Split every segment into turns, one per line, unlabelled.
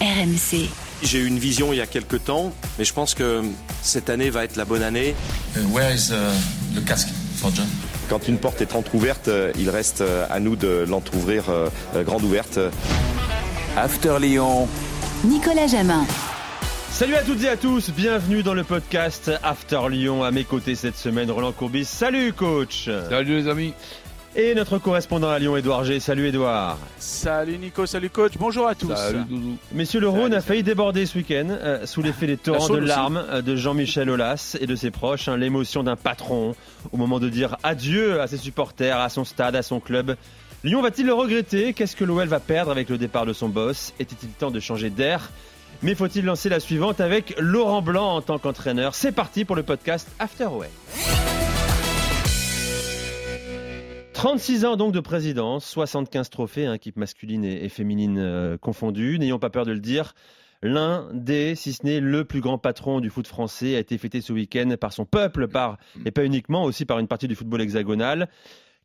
RMC.
J'ai eu une vision il y a quelques temps, mais je pense que cette année va être la bonne année.
Uh, where is uh, the casque for John?
Quand une porte est entrouverte, euh, il reste euh, à nous de l'entrouvrir euh, grande ouverte.
After Lyon.
Nicolas Jamin.
Salut à toutes et à tous, bienvenue dans le podcast After Lyon. À mes côtés cette semaine, Roland Courbis. Salut coach
Salut les amis
Et notre correspondant à Lyon, Édouard G. Salut Édouard
Salut Nico, salut coach, bonjour à tous.
Salut Doudou
Messieurs, le Rhône a failli déborder ce week-end euh, sous l'effet des torrents de larmes euh, de Jean-Michel Aulas et de ses proches. hein, L'émotion d'un patron au moment de dire adieu à ses supporters, à son stade, à son club. Lyon va-t-il le regretter? Qu'est-ce que l'OL va perdre avec le départ de son boss? Était-il temps de changer d'air? Mais faut-il lancer la suivante avec Laurent Blanc en tant qu'entraîneur? C'est parti pour le podcast After OL. 36 ans donc de présidence, 75 trophées, hein, équipe masculine et, et féminine euh, confondues. N'ayons pas peur de le dire, l'un des, si ce n'est le plus grand patron du foot français, a été fêté ce week-end par son peuple, par, et pas uniquement, aussi par une partie du football hexagonal.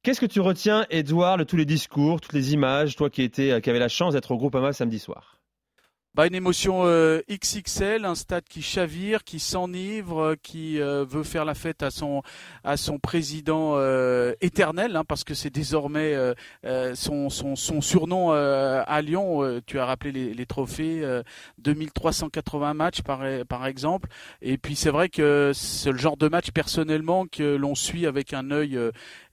Qu'est-ce que tu retiens, Edouard, de tous les discours, toutes les images, toi qui, étais, qui avais la chance d'être au Groupama samedi soir?
Bah, une émotion euh, XXL, un stade qui chavire, qui s'enivre, euh, qui euh, veut faire la fête à son à son président euh, éternel, hein, parce que c'est désormais euh, euh, son, son son surnom à Lyon. Tu as rappelé les, les trophées, euh, 2380 matchs par par exemple. Et puis c'est vrai que c'est le genre de match personnellement que l'on suit avec un œil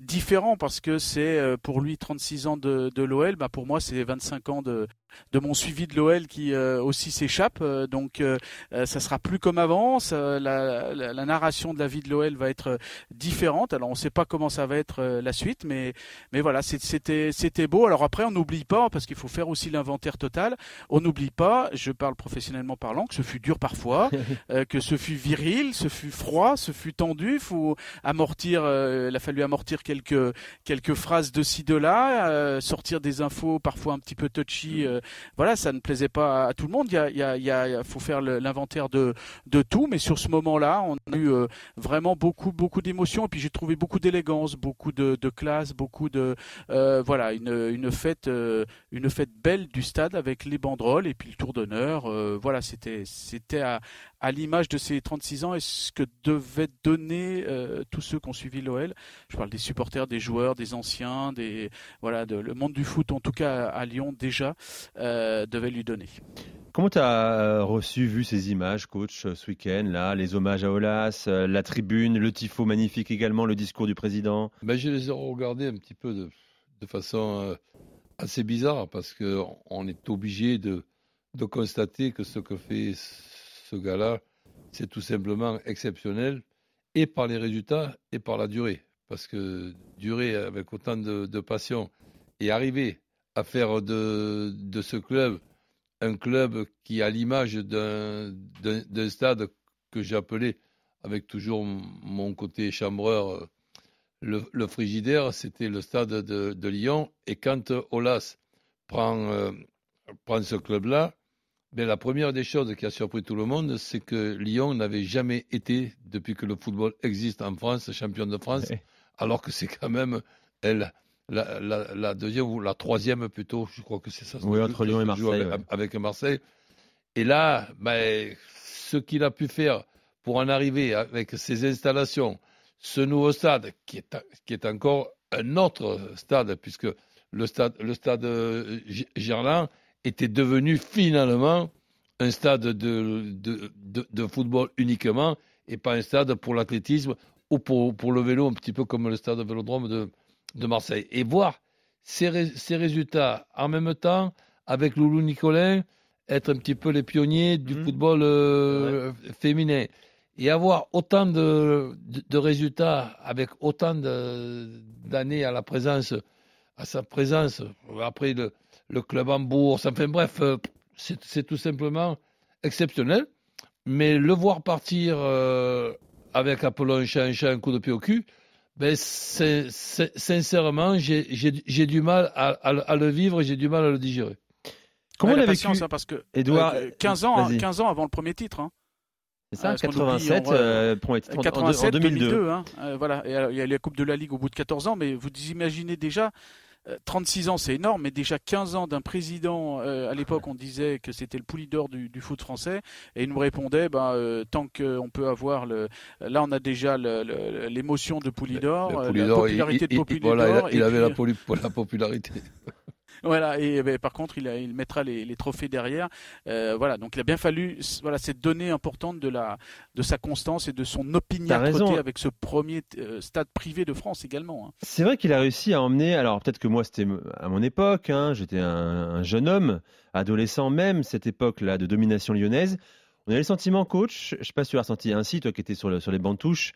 différent, parce que c'est pour lui 36 ans de, de l'OL, bah pour moi c'est 25 ans de de mon suivi de l'OL qui euh, aussi s'échappe. Euh, donc euh, euh, ça sera plus comme avant. Ça- la, la- la narration de la vie de l'OL va être euh, différente. Alors on ne sait pas comment ça va être euh, la suite, mais mais voilà, c'était c'était beau. Alors après on n'oublie pas parce qu'il faut faire aussi l'inventaire total. On n'oublie pas, je parle professionnellement parlant, que ce fut dur parfois, euh, que ce fut viril, ce fut froid, ce fut tendu. Il faut amortir. euh, il a fallu amortir quelques quelques phrases de ci de là, euh, sortir des infos parfois un petit peu touchy. euh, voilà, ça ne plaisait pas à tout le monde. Il y a, il y a, il faut faire l'inventaire de, de tout, mais sur ce moment-là, on a eu euh, vraiment beaucoup, beaucoup d'émotions. Et puis j'ai trouvé beaucoup d'élégance, beaucoup de, classe, beaucoup de, euh, voilà, une, une fête, euh, une fête belle du stade avec les banderoles et puis le tour d'honneur. voilà, c'était, c'était à, à l'image de ces 36 ans et ce que devaient donner euh, tous ceux qui ont suivi l'OL. Je parle des supporters, des joueurs, des anciens, des voilà, de, le monde du foot en tout cas à Lyon déjà euh, devait lui donner?
Comment tu as reçu, vu ces images, coach, euh, ce week-end, là, les hommages à Olas, euh, la tribune, le tifo magnifique également, le discours du président?
Ben, Je les ai regardés un petit peu de, de façon euh, assez bizarre parce qu'on est obligé de, de constater que ce que fait ce gars-là, c'est tout simplement exceptionnel et par les résultats et par la durée. Parce que durer avec autant de, passion et arriver à faire de, ce club un club qui a l'image d'un stade que appelé, avec toujours mon côté chambreur, le, frigidaire, c'était le stade de, de Lyon. Et quand Olas prend, euh, prend ce club-là, ben, la première des choses qui a surpris tout le monde, c'est que Lyon n'avait jamais été, depuis que le football existe en France, champion de France, alors que c'est quand même elle, la, la- la deuxième ou la troisième plutôt, je crois que c'est ça.
Oui, entre Lyon et Marseille,
Avec,
ouais.
avec Marseille. Et là, ben, ce qu'il a pu faire pour en arriver avec ces installations, ce nouveau stade, qui est, qui est encore un autre stade, puisque le stade, le stade euh, Gerland était devenu finalement un stade de, de, de- de football uniquement et pas un stade pour l'athlétisme ou pour, pour le vélo, un petit peu comme le stade vélodrome de, de Marseille. Et voir ces, ré- ces résultats en même temps avec Loulou Nicolin, être un petit peu les pionniers du
Mhm.
football euh, féminin et avoir autant de, de, de résultats avec autant de- d'années à la présence, à sa présence, après le, le club en bourse, enfin bref, euh, c'est tout simplement exceptionnel. Mais le voir partir euh, avec Apollon un chat, un chat, un coup de pied au cul, ben sincèrement, j'ai du mal à, à le- à le vivre, j'ai du mal à le digérer.
Comment
Ouais,
on
la
a vécu
patience, hein, parce que
Édouard,
euh, 15 ans, hein,
vas-y.
15 ans avant le premier titre. Hein.
C'est ça, 87,
oublie, on-
euh, premier titre en- en,
87,
en 2002.
2002. hein. Euh, voilà. Et alors, il y a la Coupe de la Ligue au bout de 14 ans, mais vous imaginez déjà 36 ans, c'est énorme, mais déjà 15 ans d'un président. à l'époque, on disait que c'était le poulidor du, du, foot français, et il nous répondait, ben, tant qu'on peut avoir le, là, on a déjà l'émotion de poulidor, la popularité de poulidor.
Voilà, il, avait la, la popularité.
Voilà, et, eh ben, par contre, il, il mettra les, trophées derrière. Euh, voilà, donc il a bien fallu voilà, cette donnée importante de, la, de sa constance et de son opiniâtreté avec ce premier euh, stade privé de France également. Hein.
C'est vrai qu'il a réussi à emmener, alors peut-être que moi c'était à mon époque, hein, j'étais un, jeune homme, adolescent même, cette époque-là de domination lyonnaise. On avait le sentiment, coach, je ne sais pas si tu l'as ressenti ainsi, toi qui étais sur, le, sur les bancs de touche,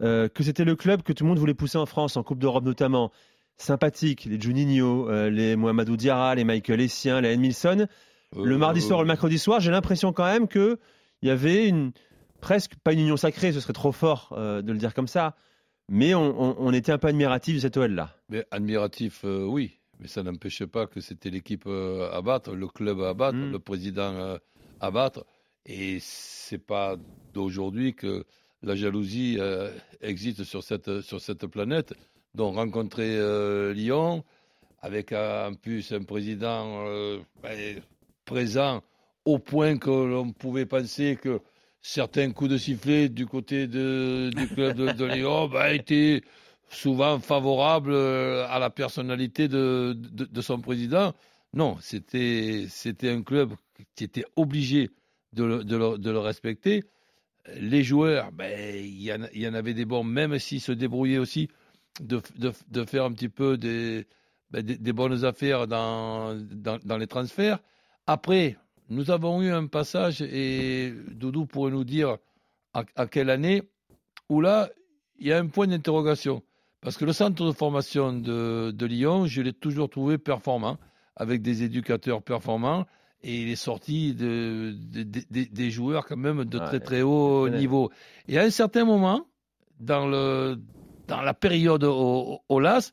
euh, que c'était le club que tout le monde voulait pousser en France, en Coupe d'Europe notamment sympathiques, les Juninho, euh, les Mohamedou Diarra, les Michael Essien, les Edmilson. le euh, mardi soir ou le mercredi soir, j'ai l'impression quand même qu'il y avait une presque pas une union sacrée, ce serait trop fort euh, de le dire comme ça, mais on, était un peu admiratif de cette OL-là.
Mais admiratif, oui, mais ça n'empêchait pas que c'était l'équipe à battre, le club à battre, hmm. le président à battre, et c'est pas d'aujourd'hui que la jalousie existe sur cette, sur cette planète. Donc rencontrer euh, Lyon, avec en plus un président euh, ben, présent au point que l'on pouvait penser que certains coups de sifflet du côté du club de, Lyon ben, étaient souvent favorables euh, à la personnalité de, son président. Non, c'était un club qui était obligé de le, respecter. Les joueurs, ben, il y, en avait des bons, même s'ils se débrouillaient aussi de, de, de, faire un petit peu des, ben, des, bonnes affaires dans, dans, dans, les transferts. Après, nous avons eu un passage, et Doudou pourrait nous dire à, quelle année, où là, il y a un point d'interrogation. Parce que le centre de formation de, de Lyon, je l'ai toujours trouvé performant, avec des éducateurs performants, et il est sorti de, des joueurs quand même de très très haut niveau. Et à un certain moment, dans le, dans la période au, LAS,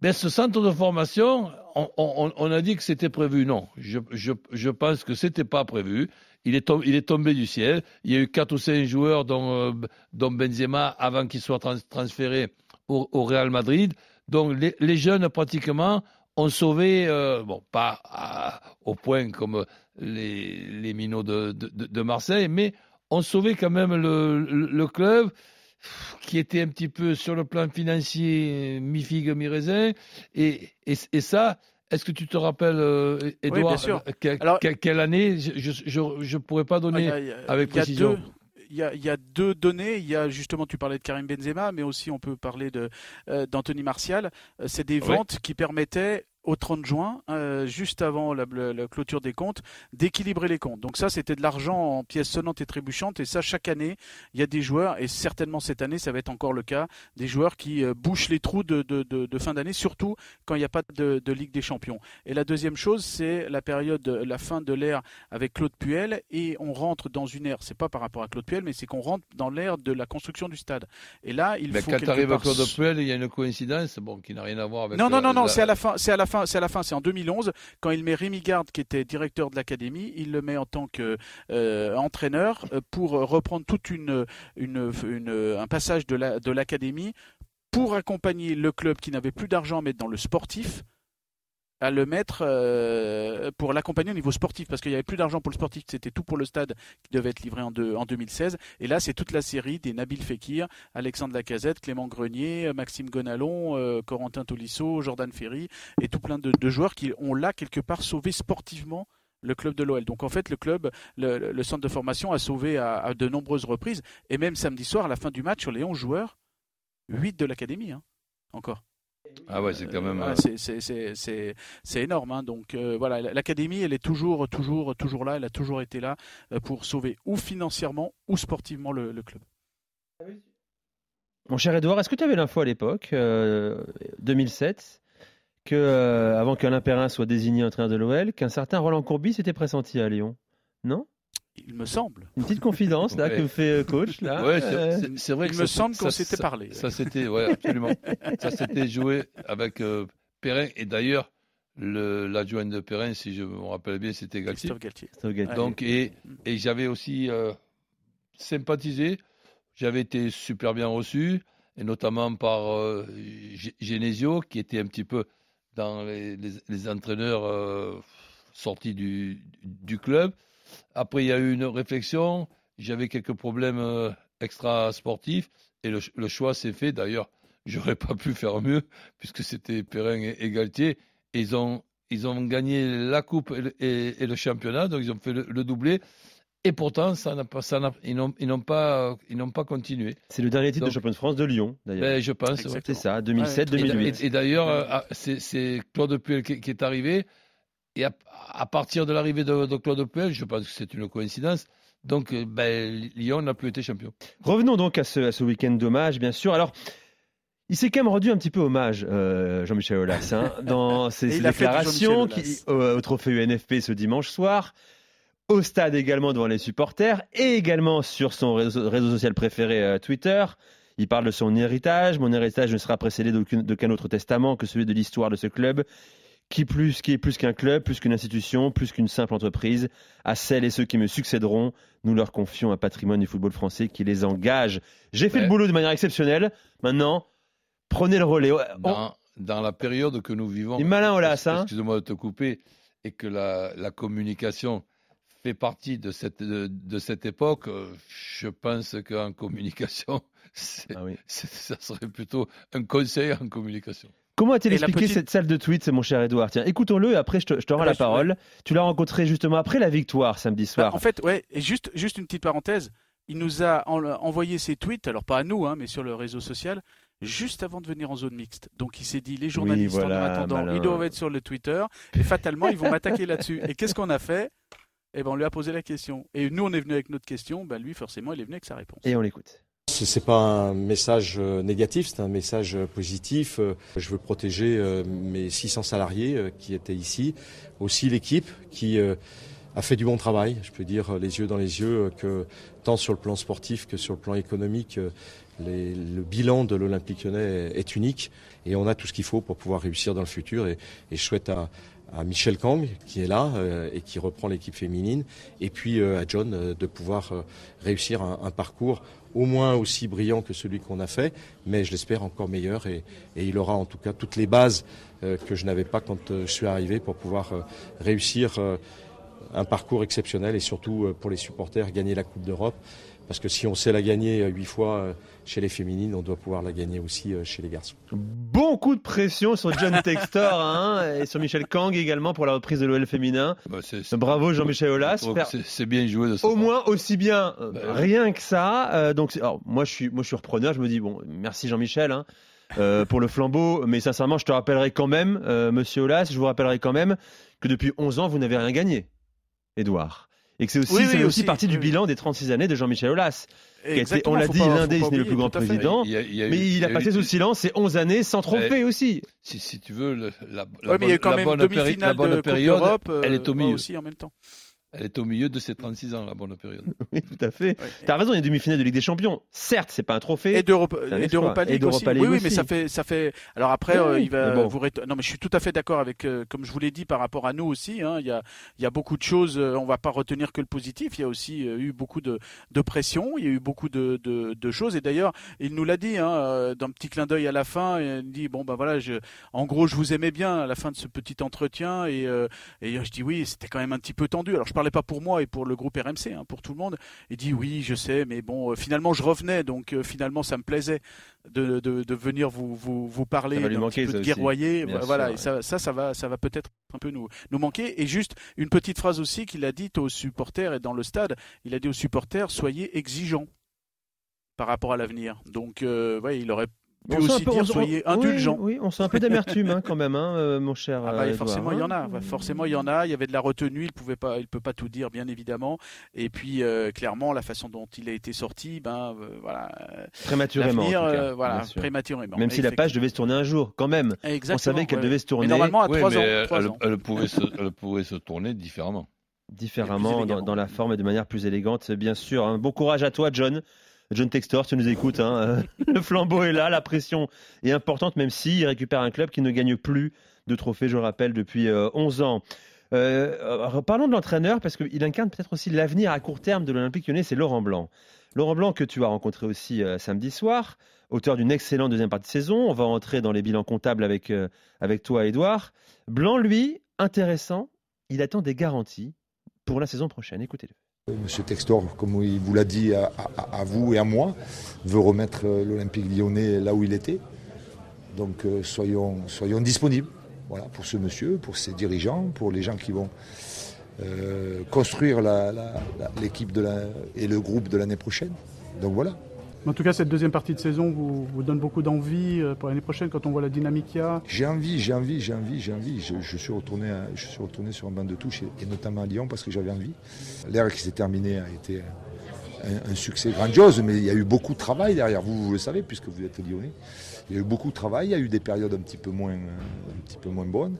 ben, ce centre de formation, on, a dit que c'était prévu. Non, je, pense que c'était pas prévu. Il est, tombé, du ciel. Il y a eu quatre ou cinq joueurs, dont, euh, Benzema, avant qu'il soit transféré au, Real Madrid. Donc les, jeunes, pratiquement, ont sauvé, euh, bon, pas au point comme les, minots de, Marseille, mais ont sauvé quand même le club qui était un petit peu sur le plan financier mi-figue, mi-raisin. Et, et, ça, est-ce que tu te rappelles, Edouard, quelle année Je ne pourrais pas donner avec précision.
Il y, a, il y, a, deux données. Il y a justement, tu parlais de Karim Benzema, mais aussi on peut parler euh, d'Anthony Martial. Euh, c'est des ventes qui permettaient au 30 juin, euh, juste avant la, clôture des comptes, d'équilibrer les comptes. Donc ça, c'était de l'argent en pièces sonnantes et trébuchantes. Et ça, chaque année, il y a des joueurs, et certainement cette année, ça va être encore le cas, des joueurs qui euh, bouchent les trous de, de, de, fin d'année, surtout quand il n'y a pas de, Ligue des Champions. Et la deuxième chose, c'est la période, la fin de l'ère avec Claude Puel, et on rentre dans une ère, c'est pas par rapport à Claude Puel, mais c'est qu'on rentre dans l'ère de la construction du stade. Et là, il
mais
faut
quand tu arrives à Claude Puel, il y a une coïncidence, bon, qui n'a rien à voir avec.
Non, non, non, non, c'est à la fin, c'est à la fin, c'est à la fin, c'est en 2011 quand il met Rémi Garde qui était directeur de l'académie, il le met en tant qu'entraîneur euh, euh, pour reprendre toute une, un passage de l'académie pour accompagner le club qui n'avait plus d'argent à mettre dans le sportif à le mettre euh, pour l'accompagner au niveau sportif parce qu'il n'y avait plus d'argent pour le sportif, c'était tout pour le stade qui devait être livré en, en 2016. Et là, c'est toute la série des Nabil Fekir, Alexandre Lacazette, Clément Grenier, Maxime Gonalon, euh, Corentin Tolisso, Jordan Ferry et tout plein de, joueurs qui ont là quelque part sauvé sportivement le club de l'OL. Donc en fait, le club, le, centre de formation a sauvé à, de nombreuses reprises. Et même samedi soir, à la fin du match, sur les 11 joueurs, 8 de l'académie, hein, encore.
Ah ouais, c'est quand même.
Euh, c'est énorme. Hein. Donc euh, voilà, l'académie, elle est toujours, toujours, toujours là. Elle a toujours été là euh, pour sauver ou financièrement ou sportivement le, club.
Mon cher Edouard, est-ce que tu avais l'info à l'époque, 2007, que avant qu'Alain Perrin soit désigné entraîneur de l'OL, qu'un certain Roland Courbis était pressenti à Lyon? Non?
Il me semble.
Une petite confidence là que fait euh, coach là.
Ouais, c'est vrai. Il me semble qu'on s'était parlé.
Ça c'était, ouais, absolument. ça s'était joué avec euh, Perrin et d'ailleurs l'adjoint de Perrin, si je me rappelle bien, c'était Galtier.
Galtier.
Donc et, et j'avais aussi euh, sympathisé. J'avais été super bien reçu et notamment par Genesio qui était un petit peu dans les, les- les entraîneurs euh, sortis du, du club. Après, il y a eu une réflexion. J'avais quelques problèmes euh, extra-sportifs et le, ch- le choix s'est fait. D'ailleurs, j'aurais pas pu faire mieux puisque c'était Perrin et, et Galtier. Et ils ont, ils ont gagné la coupe et le, et- et le championnat, donc ils ont fait le, le doublé. Et pourtant, ça n'a pas, ça n'a- ils n'ont pas, ils n'ont pas continué.
C'est le dernier titre de champion de France de Lyon, d'ailleurs.
Ben, je pense.
C'est ça,
Et,
2007-2008.
et- et d'ailleurs, euh, ah, c'est c'est Claude Puel qui, qui est arrivé. Et à, à partir de l'arrivée de, de Claude Puel, je pense que c'est une coïncidence. Donc, euh, ben, Lyon n'a plus été champion.
Revenons donc à ce, à ce week-end d'hommage, bien sûr. Alors, il s'est quand même rendu un petit peu hommage, euh, Jean-Michel Aulas, hein, dans ses, déclarations qui- au, au trophée UNFP ce dimanche soir, au stade également devant les supporters et également sur son réseau, réseau social préféré euh, Twitter. Il parle de son héritage. Mon héritage ne sera précédé d'aucun autre testament que celui de l'histoire de ce club, qui, plus, qui est plus qu'un club, plus qu'une institution, plus qu'une simple entreprise. À celles et ceux qui me succéderont, nous leur confions un patrimoine du football français qui les engage. J'ai fait
Ouais.
le boulot de manière exceptionnelle. Maintenant, prenez le relais. On-
Dans, dans la période que nous vivons.
Il est malin, Aulas, hein.
Excusez-moi de te couper. Et que la, la communication fait partie de cette, de, de cette époque, euh, je pense qu'en communication,
Ah oui.
ça serait plutôt un conseil en communication.
Comment a-t-il expliqué
petite-
cette salle de tweets, mon cher Edouard Tiens, écoutons-le et après je te, rends la
bah,
parole. Tu l'as rencontré justement après la victoire samedi
Bah,
soir.
en fait, ouais, et juste, juste une petite parenthèse, il nous a en- envoyé ses tweets, alors pas à nous, hein, mais sur le réseau social, juste avant de venir en zone mixte. Donc il s'est dit, les journalistes
voilà,
en attendant, ils doivent être sur le Twitter, et fatalement, ils vont m'attaquer là-dessus. Et qu'est-ce qu'on a fait? Eh ben, on lui a posé la question. Et nous, on est venu avec notre question, ben, lui, forcément, il est venu avec sa réponse.
Et on l'écoute.
Ce n'est pas un message euh, négatif, c'est un message euh, positif. Euh, Je veux protéger mes 600 salariés qui étaient ici, aussi l'équipe qui a fait du bon travail. Je peux dire les yeux dans les yeux que tant sur le plan sportif que sur le plan économique, le bilan de l'Olympique lyonnais est, unique et on a tout ce qu'il faut pour pouvoir réussir dans le futur. Et je souhaite à, à Michel Kang qui est là euh, et qui reprend l'équipe féminine, et puis euh, à John euh, de pouvoir réussir un, parcours au moins aussi brillant que celui qu'on a fait, mais je l'espère encore meilleur et, et il aura en tout cas toutes les bases que je n'avais pas quand je suis arrivé pour pouvoir réussir un parcours exceptionnel et surtout pour les supporters gagner la Coupe d'Europe. Parce que si on sait la gagner euh, huit fois euh, chez les féminines, on doit pouvoir la gagner aussi euh, chez les garçons.
Bon coup de pression sur John Textor hein, et sur Michel Kang également pour la reprise de l'OL féminin.
Bah, c'est- c'est-
Bravo Jean-Michel Aulas.
c'est- bien joué de sa
Au moins aussi bien, euh,
Bah,
rien que ça. Euh, donc, alors, moi, je suis, moi, je suis repreneur. Je me dis bon, merci Jean-Michel hein, euh, pour le flambeau, mais sincèrement, je te rappellerai quand même, euh, Monsieur Aulas, je vous rappellerai quand même que depuis 11 ans, vous n'avez rien gagné, Édouard. Et que c'est aussi,
Oui, oui,
aussi
aussi,
partie du
oui, oui.
bilan des 36 années de Jean-Michel Aulas. qui été, on l'a dit, l'un des, n'est le plus grand président.
Il y a- il y a eu-
Mais il a
eu-
passé sous silence ces 11 années sans trophée aussi.
Si, si tu veux, la, la
Ouais, mais il y a
bonne,
quand
la
même
bonne péri- la bonne période,
euh,
elle est au
moi
milieu.
aussi en même temps.
Elle est au milieu de ses 36 ans, la bonne période.
Oui, tout à fait.
Ouais.
T'as raison, il y a demi-finale de Ligue des Champions. Certes, c'est pas un trophée.
Et d'Europa League aussi.
League
oui, oui,
aussi.
mais ça fait, ça fait. Alors après,
Oui,
euh,
oui,
il va
bon.
vous rét- Non, mais je suis tout à fait d'accord avec, euh, comme je vous l'ai dit, par rapport à nous aussi. hein, il y a, il y a beaucoup de choses. euh, on va pas retenir que le positif. Il y a aussi euh, eu beaucoup de, de pression. Il y a eu beaucoup de, de, de choses. Et d'ailleurs, il nous l'a dit, hein, d'un petit clin d'œil à la fin. Il dit bon ben voilà, je, en gros, je vous aimais bien à la fin de ce petit entretien. Et, euh, et je dis oui, c'était quand même un petit peu tendu. Alors je parlais pas pour moi et pour le groupe RMC, hein, pour tout le monde. Il dit oui, je sais, mais bon, euh, finalement je revenais, donc euh, finalement ça me plaisait de, de, de venir vous, vous, vous parler,
lui manquer,
peu de guerroyer, voilà,
sûr,
et ça, ça, ça va, ça va peut-être un peu nous, nous manquer. Et juste une petite phrase aussi qu'il a dite aux supporters et dans le stade, il a dit aux supporters soyez exigeants par rapport à l'avenir. Donc, euh, ouais, il aurait
On sent un
aussi
peu-
dire
on-
soyez
oui,
indulgents.
Oui, on sent un peu d'amertume hein, quand même, hein, euh, mon cher.
Ah bah,
euh, Edouard,
forcément il y en a,
hein.
Ouais, forcément il y en a. Il y avait de la retenue, il pouvait pas, il peut pas tout dire bien évidemment. Et puis euh, clairement la façon dont il a été sorti, ben euh, voilà,
Prématurément. en
l'avenir,
tout cas,
euh, voilà,
bien sûr.
prématurément.
Même si la page devait se tourner un jour, quand même.
Exactement,
on savait qu'elle
ouais.
devait se
Mais
tourner
normalement à
Oui,
trois
mais
ans,
elle,
trois
elle-
ans.
elle pourrait se, elle pourrait se tourner différemment.
différemment, dans, dans la forme et de manière plus élégante, bien sûr. hein. Bon courage à toi, John. John Textor, tu nous écoutes. hein, euh, Le flambeau est là, la pression est importante, même s'il récupère un club qui ne gagne plus de trophées, je le rappelle, depuis euh, 11 ans. Euh, euh, parlons de l'entraîneur, parce qu'il incarne peut-être aussi l'avenir à court terme de l'Olympique lyonnais, c'est Laurent Blanc. Laurent Blanc, que tu as rencontré aussi euh, samedi soir, auteur d'une excellente deuxième partie de saison. On va entrer dans les bilans comptables avec, euh, avec toi, Edouard. Blanc, lui, intéressant, il attend des garanties pour la saison prochaine. Écoutez-le.
Monsieur Textor, comme il vous l'a dit à, vous et à moi, veut remettre euh, l'Olympique lyonnais là où il était. Donc euh, soyons, disponibles voilà, pour ce monsieur, pour ses dirigeants, pour les gens qui vont euh, construire l'équipe et le groupe de l'année prochaine. Donc voilà.
En tout cas, cette deuxième partie de saison vous, donne beaucoup d'envie euh, pour l'année prochaine quand on voit la dynamique qu'il y a.
J'ai envie, j'ai envie, j'ai envie, j'ai envie. Je, suis retourné, je suis retourné sur un banc de touche et, notamment à Lyon parce que j'avais envie. L'ère qui s'est terminée a été un, succès grandiose, mais il y a eu beaucoup de travail derrière. Vous, le savez puisque vous êtes lyonnais. Il y a eu beaucoup de travail. Il y a eu des périodes un petit peu moins, un petit peu moins bonnes.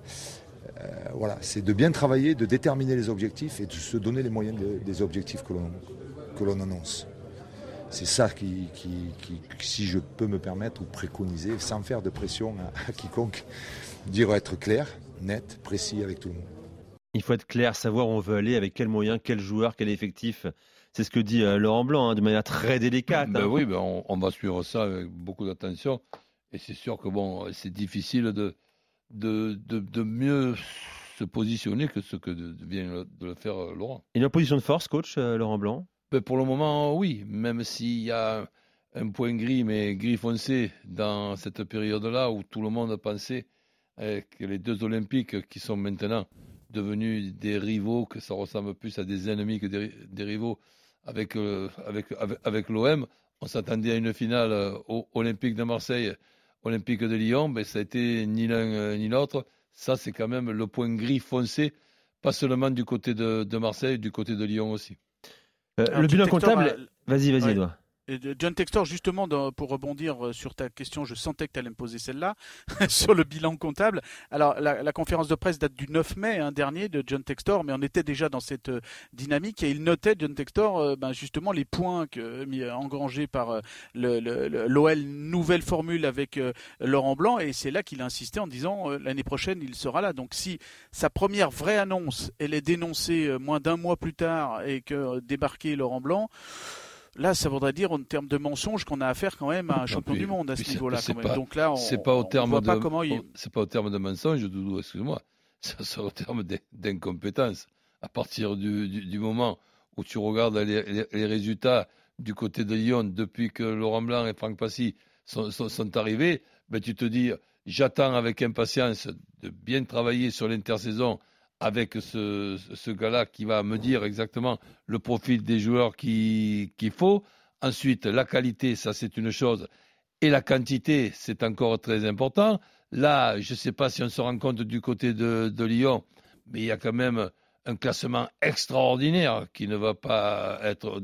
Euh, voilà, c'est de bien travailler, de déterminer les objectifs et de se donner les moyens de- des objectifs que l'on annonce. C'est ça qui, qui- qui- si je peux me permettre, ou préconiser, sans faire de pression à, à quiconque, dire être clair, net, précis avec tout le monde.
Il faut être clair, savoir où on veut aller, avec quels moyens, quel joueur, quel effectif. C'est ce que dit euh, Laurent Blanc, hein, de manière très délicate.
Ben
hein.
oui, ben on, on va suivre ça avec beaucoup d'attention. Et c'est sûr que bon, c'est difficile de, de, de, de mieux se positionner que ce que de- vient de le faire euh, Laurent.
Il est en position de force, coach, euh, Laurent Blanc?
Pour le moment, oui, même s'il y a un point gris, mais gris foncé dans cette période-là où tout le monde pensait euh, que les deux Olympiques qui sont maintenant devenus des rivaux, que ça ressemble plus à des ennemis que des, rivaux avec, euh, avec, avec, avec l'OM, on s'attendait à une finale euh, olympique de Marseille, olympique de Lyon, ben, ça a été ni l'un euh, ni l'autre. Ça, c'est quand même le point gris foncé, pas seulement du côté de Marseille, du côté de Lyon aussi.
Euh, Le bilan comptable. Vas-y, vas-y,
ouais.
Edouard.
De- John Textor, justement, pour rebondir euh, sur ta question, je sentais que tu allais me poser celle-là, sur le bilan comptable. Alors, la, conférence de presse date du 9 mai hein, dernier de John Textor, mais on était déjà dans cette euh, dynamique et il notait, John Textor, euh, ben, justement les points que, engrangés par euh, l'OL, nouvelle formule avec euh, Laurent Blanc, et c'est là qu'il a insisté en disant euh, l'année prochaine, il sera là. Donc, si sa première vraie annonce, elle est dénoncée euh, moins d'un mois plus tard et que euh, débarqué Laurent Blanc, Là, ça voudrait dire en termes de mensonges qu'on a affaire quand même à un champion du monde à ce niveau-là. Donc là, on,
C'est pas au terme
voit
de,
pas comment il.
c'est pas au terme de mensonge, Doudou, excuse-moi. Ça c'est au terme d'in- d'incompétence. À partir du, du- du moment où tu regardes les, les- les résultats du côté de Lyon depuis que Laurent Blanc et Franck Passy sont, sont- sont arrivés, ben tu te dis, j'attends avec impatience de bien travailler sur l'intersaison avec ce, ce gars-là qui va me dire exactement le profil des joueurs qui- qu'il faut. Ensuite, la qualité, ça c'est une chose. Et la quantité, c'est encore très important. Là, je ne sais pas si on se rend compte du côté de, de Lyon, mais il y a quand même un classement extraordinaire qui ne va pas être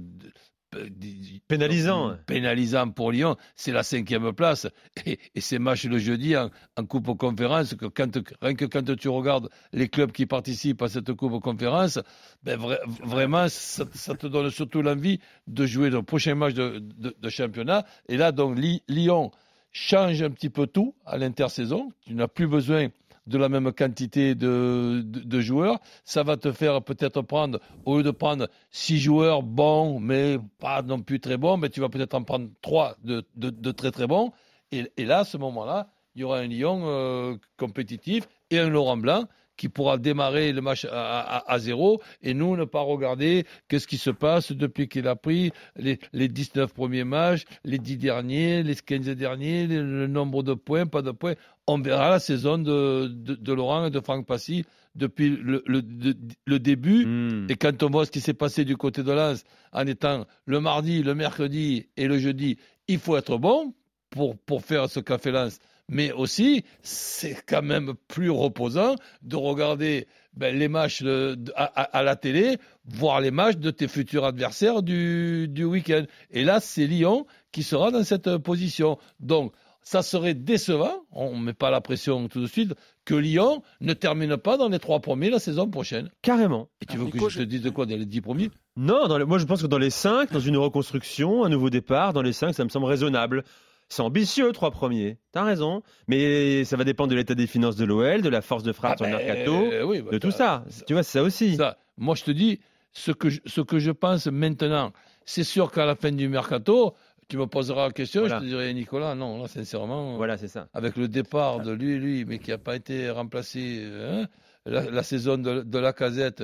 Pénalisant.
pénalisant pour Lyon. C'est la cinquième place. Et, et ces matchs le jeudi en, en Coupe Conférence, que quand, rien que quand tu regardes les clubs qui participent à cette Coupe Conférence, ben vra- vraiment, ça, ça te donne surtout l'envie de jouer le prochain match de, de- de championnat. Et là, donc, Lyon change un petit peu tout à l'intersaison. Tu n'as plus besoin de la même quantité de, joueurs. Ça va te faire peut-être prendre, au lieu de prendre six joueurs bons, mais pas non plus très bons, mais tu vas peut-être en prendre trois de, très très bons. Et, et là, à ce moment-là, il y aura un Lyon euh, compétitif et un Laurent Blanc qui pourra démarrer le match à, à- à zéro et nous ne pas regarder qu'est-ce qui se passe depuis qu'il a pris les, les 19 premiers matchs, les 10 derniers, les 15 derniers, le, le nombre de points, pas de points. On verra la saison de, de, de Laurent et de Franck Passy depuis le, le, début.
Hmm.
Et quand on voit ce qui s'est passé du côté de Lens en étant le mardi, le mercredi et le jeudi, il faut être bon pour, pour faire ce qu'a fait Lens. Mais aussi, c'est quand même plus reposant de regarder ben, les matchs de- de- à, la télé, voir les matchs de tes futurs adversaires du, du week-end. Et là, c'est Lyon qui sera dans cette position. Donc, ça serait décevant, on ne met pas la pression tout de suite, que Lyon ne termine pas dans les trois premiers la saison prochaine.
Carrément.
Et tu
Ah,
veux que je te dise de quoi dans les dix premiers?
Non, dans moi je pense que dans les 5, dans une reconstruction, un nouveau départ, dans les 5, ça me semble raisonnable. C'est ambitieux, trois premiers. T'as raison. Mais ça va dépendre de l'état des finances de l'OL, de la force de frappe sur le
ben,
mercato,
euh, oui, bah,
de tout ça. Tu vois, c'est ça aussi.
ça. Moi, je te dis, ce que je, ce que je pense maintenant, c'est sûr qu'à la fin du mercato, tu me poseras la question,
Voilà.
je te dirais Nicolas, non, là sincèrement,
Voilà, c'est ça.
avec le départ de lui, lui, mais qui n'a pas été remplacé, hein, la, la saison de, de la casette,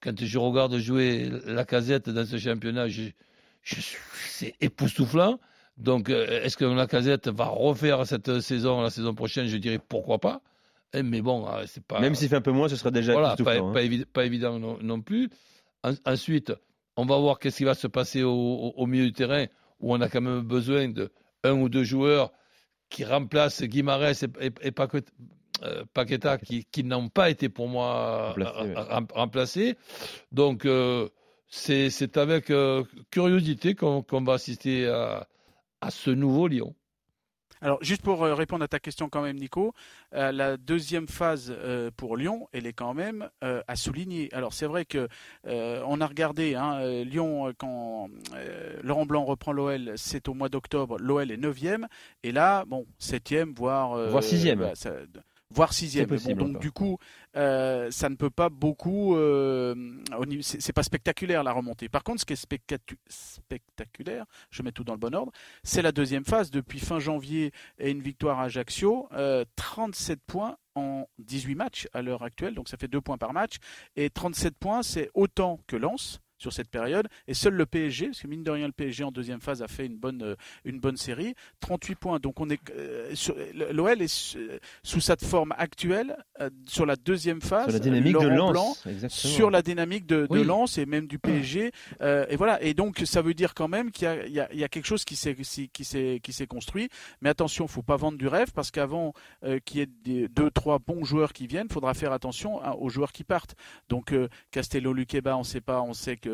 quand je regarde jouer la casette dans ce championnat, je, je suis- c'est époustouflant. Donc, euh, est-ce que la casette va refaire cette saison, la saison prochaine? Je dirais pourquoi pas. Eh, Mais bon, euh, c'est pas.
Même s'il fait un peu moins, ce sera déjà
Voilà, pas,
hein.
pas évi- pas évident non, non plus. En- ensuite, on va voir qu'est-ce qui va se passer au, au- au milieu du terrain, où on a quand même besoin de un ou deux joueurs qui remplacent Guimarães et, et- euh, Paqueta, qui, qui n'ont pas été pour moi
Remplacés, ouais.
rem- remplacés. Donc, euh, c'est avec euh, curiosité qu'on qu'on va assister à, à ce nouveau Lyon.
Alors, juste pour euh, répondre à ta question quand même, Nico, euh, la deuxième phase euh, pour Lyon, elle est quand même euh, à souligner. Alors, c'est vrai que on a regardé hein, Lyon quand Laurent Blanc reprend l'OL, c'est au mois d'octobre. L'OL est 9e et là, bon, 7e, voire
Voire sixième.
bah, ça- voire sixième.
C'est possible
Bon, donc
encore.
du coup, euh, ça ne peut pas beaucoup. euh, c'est pas spectaculaire la remontée. Par contre, ce qui est spectaculaire, je mets tout dans le bon ordre, c'est la deuxième phase. Depuis fin janvier et une victoire à Ajaccio, euh, 37 points en 18 matchs à l'heure actuelle, donc ça fait 2 points par match. Et 37 points, c'est autant que Lens sur cette période. Et seul le PSG, parce que mine de rien, le PSG en deuxième phase a fait une bonne, euh, une bonne série, 38 points. Donc on est euh, sur- l'OL est su- sous cette forme actuelle euh, sur la deuxième phase.
Sur la dynamique de Lens.
Blanc, sur la dynamique de, de
Oui.
Lens et même du PSG. Euh, et voilà. Et donc, ça veut dire quand même qu'il y a, il y a- il y a quelque chose qui s'est, qui s'est, qui s'est construit. Mais attention, faut pas vendre du rêve parce qu'avant euh, qu'il y ait des, deux, trois bons joueurs qui viennent, faudra faire attention à- aux joueurs qui partent. Donc, euh, Castello, Luqueba, on sait pas. On sait que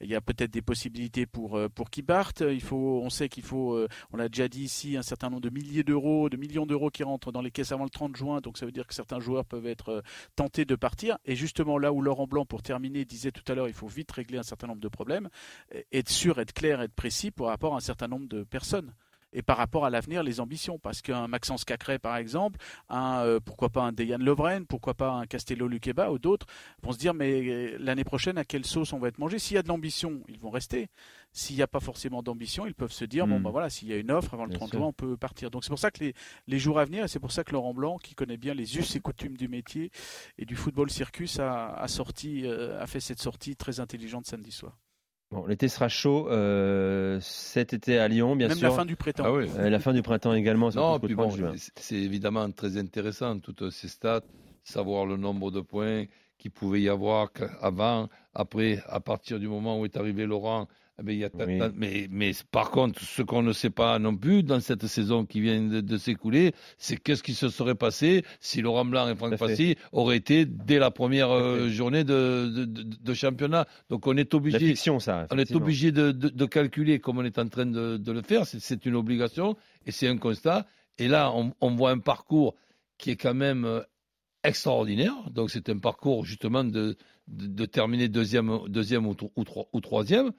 il y a peut-être des possibilités pour euh, pour partent. On sait qu'il faut. euh, on l'a déjà dit ici, un certain nombre de milliers d'euros, de millions d'euros qui rentrent dans les caisses avant le 30 juin. Donc, ça veut dire que certains joueurs peuvent être euh, tentés de partir. Et justement, là où Laurent Blanc, pour terminer, disait tout à l'heure, il faut vite régler un certain nombre de problèmes, être sûr, être clair, être précis par rapport à un certain nombre de personnes. Et par rapport à l'avenir, les ambitions. Parce qu'un Maxence Cacré, par exemple, un, euh, pourquoi pas un Dejan Lovren, pourquoi pas un Castello Luqueba ou d'autres, vont se dire, mais euh, l'année prochaine, à quelle sauce on va être mangé? S'il y a de l'ambition, ils vont rester. S'il n'y a pas forcément d'ambition, ils peuvent se dire, bon, bah voilà, s'il y a une offre avant le
Bien
30
sûr.
juin, on peut partir. Donc c'est pour ça que les, les jours à venir, et c'est pour ça que Laurent Blanc, qui connaît bien les us et coutumes du métier et du football circus, a, a sorti, euh, a fait cette sortie très intelligente samedi soir.
Bon, L'été sera chaud euh, cet été à Lyon, bien
Même
sûr.
la fin du printemps.
Ah oui.
Euh, la fin du printemps également. surtout
Non,
jusqu'au
puis
30
bon,
juin.
c'est- évidemment très intéressant, toutes ces stats, savoir le nombre de points qu'il pouvait y avoir avant, après, à partir du moment où est arrivé Laurent. Ben, il y a
Oui.
mais, mais par contre, ce qu'on ne sait pas non plus dans cette saison qui vient de, de s'écouler, c'est qu'est-ce qui se serait passé si Laurent Blanc et Franck. Passy auraient été dès la première euh, journée de, de- championnat. Donc on est obligé
fiction, ça.
on est obligé de, calculer comme on est en train de, le faire. C'est- une obligation et c'est un constat. Et là, on, on voit un parcours qui est quand même euh, extraordinaire. Donc, c'est un parcours justement de, de, de terminer deuxième, deuxième ou, ou ou troisième.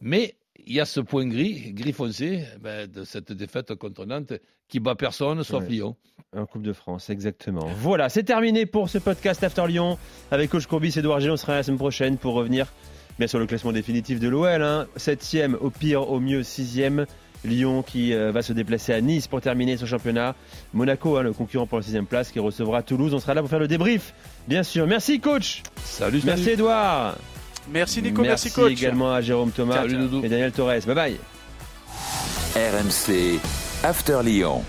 Mais il y a ce point gris, gris foncé, ben, de cette défaite contre Nantes qui bat personne sauf
Ouais.
Lyon.
En Coupe de France, exactement. Voilà, c'est terminé pour ce podcast After Lyon avec Coach Courbis et Edouard Gilles. On sera la semaine prochaine pour revenir bien sur le classement définitif de l'OL. Hein. Septième, au pire, au mieux, sixième. Lyon qui euh, va se déplacer à Nice pour terminer son championnat. Monaco, hein, le concurrent pour la sixième place, qui recevra Toulouse. On sera là pour faire le débrief, bien sûr. Merci coach.
Salut, salut.
Merci Edouard.
Merci Nico, merci,
merci
coach.
également à Jérôme Thomas et Daniel Torres. Bye bye.
RMC After Lyon.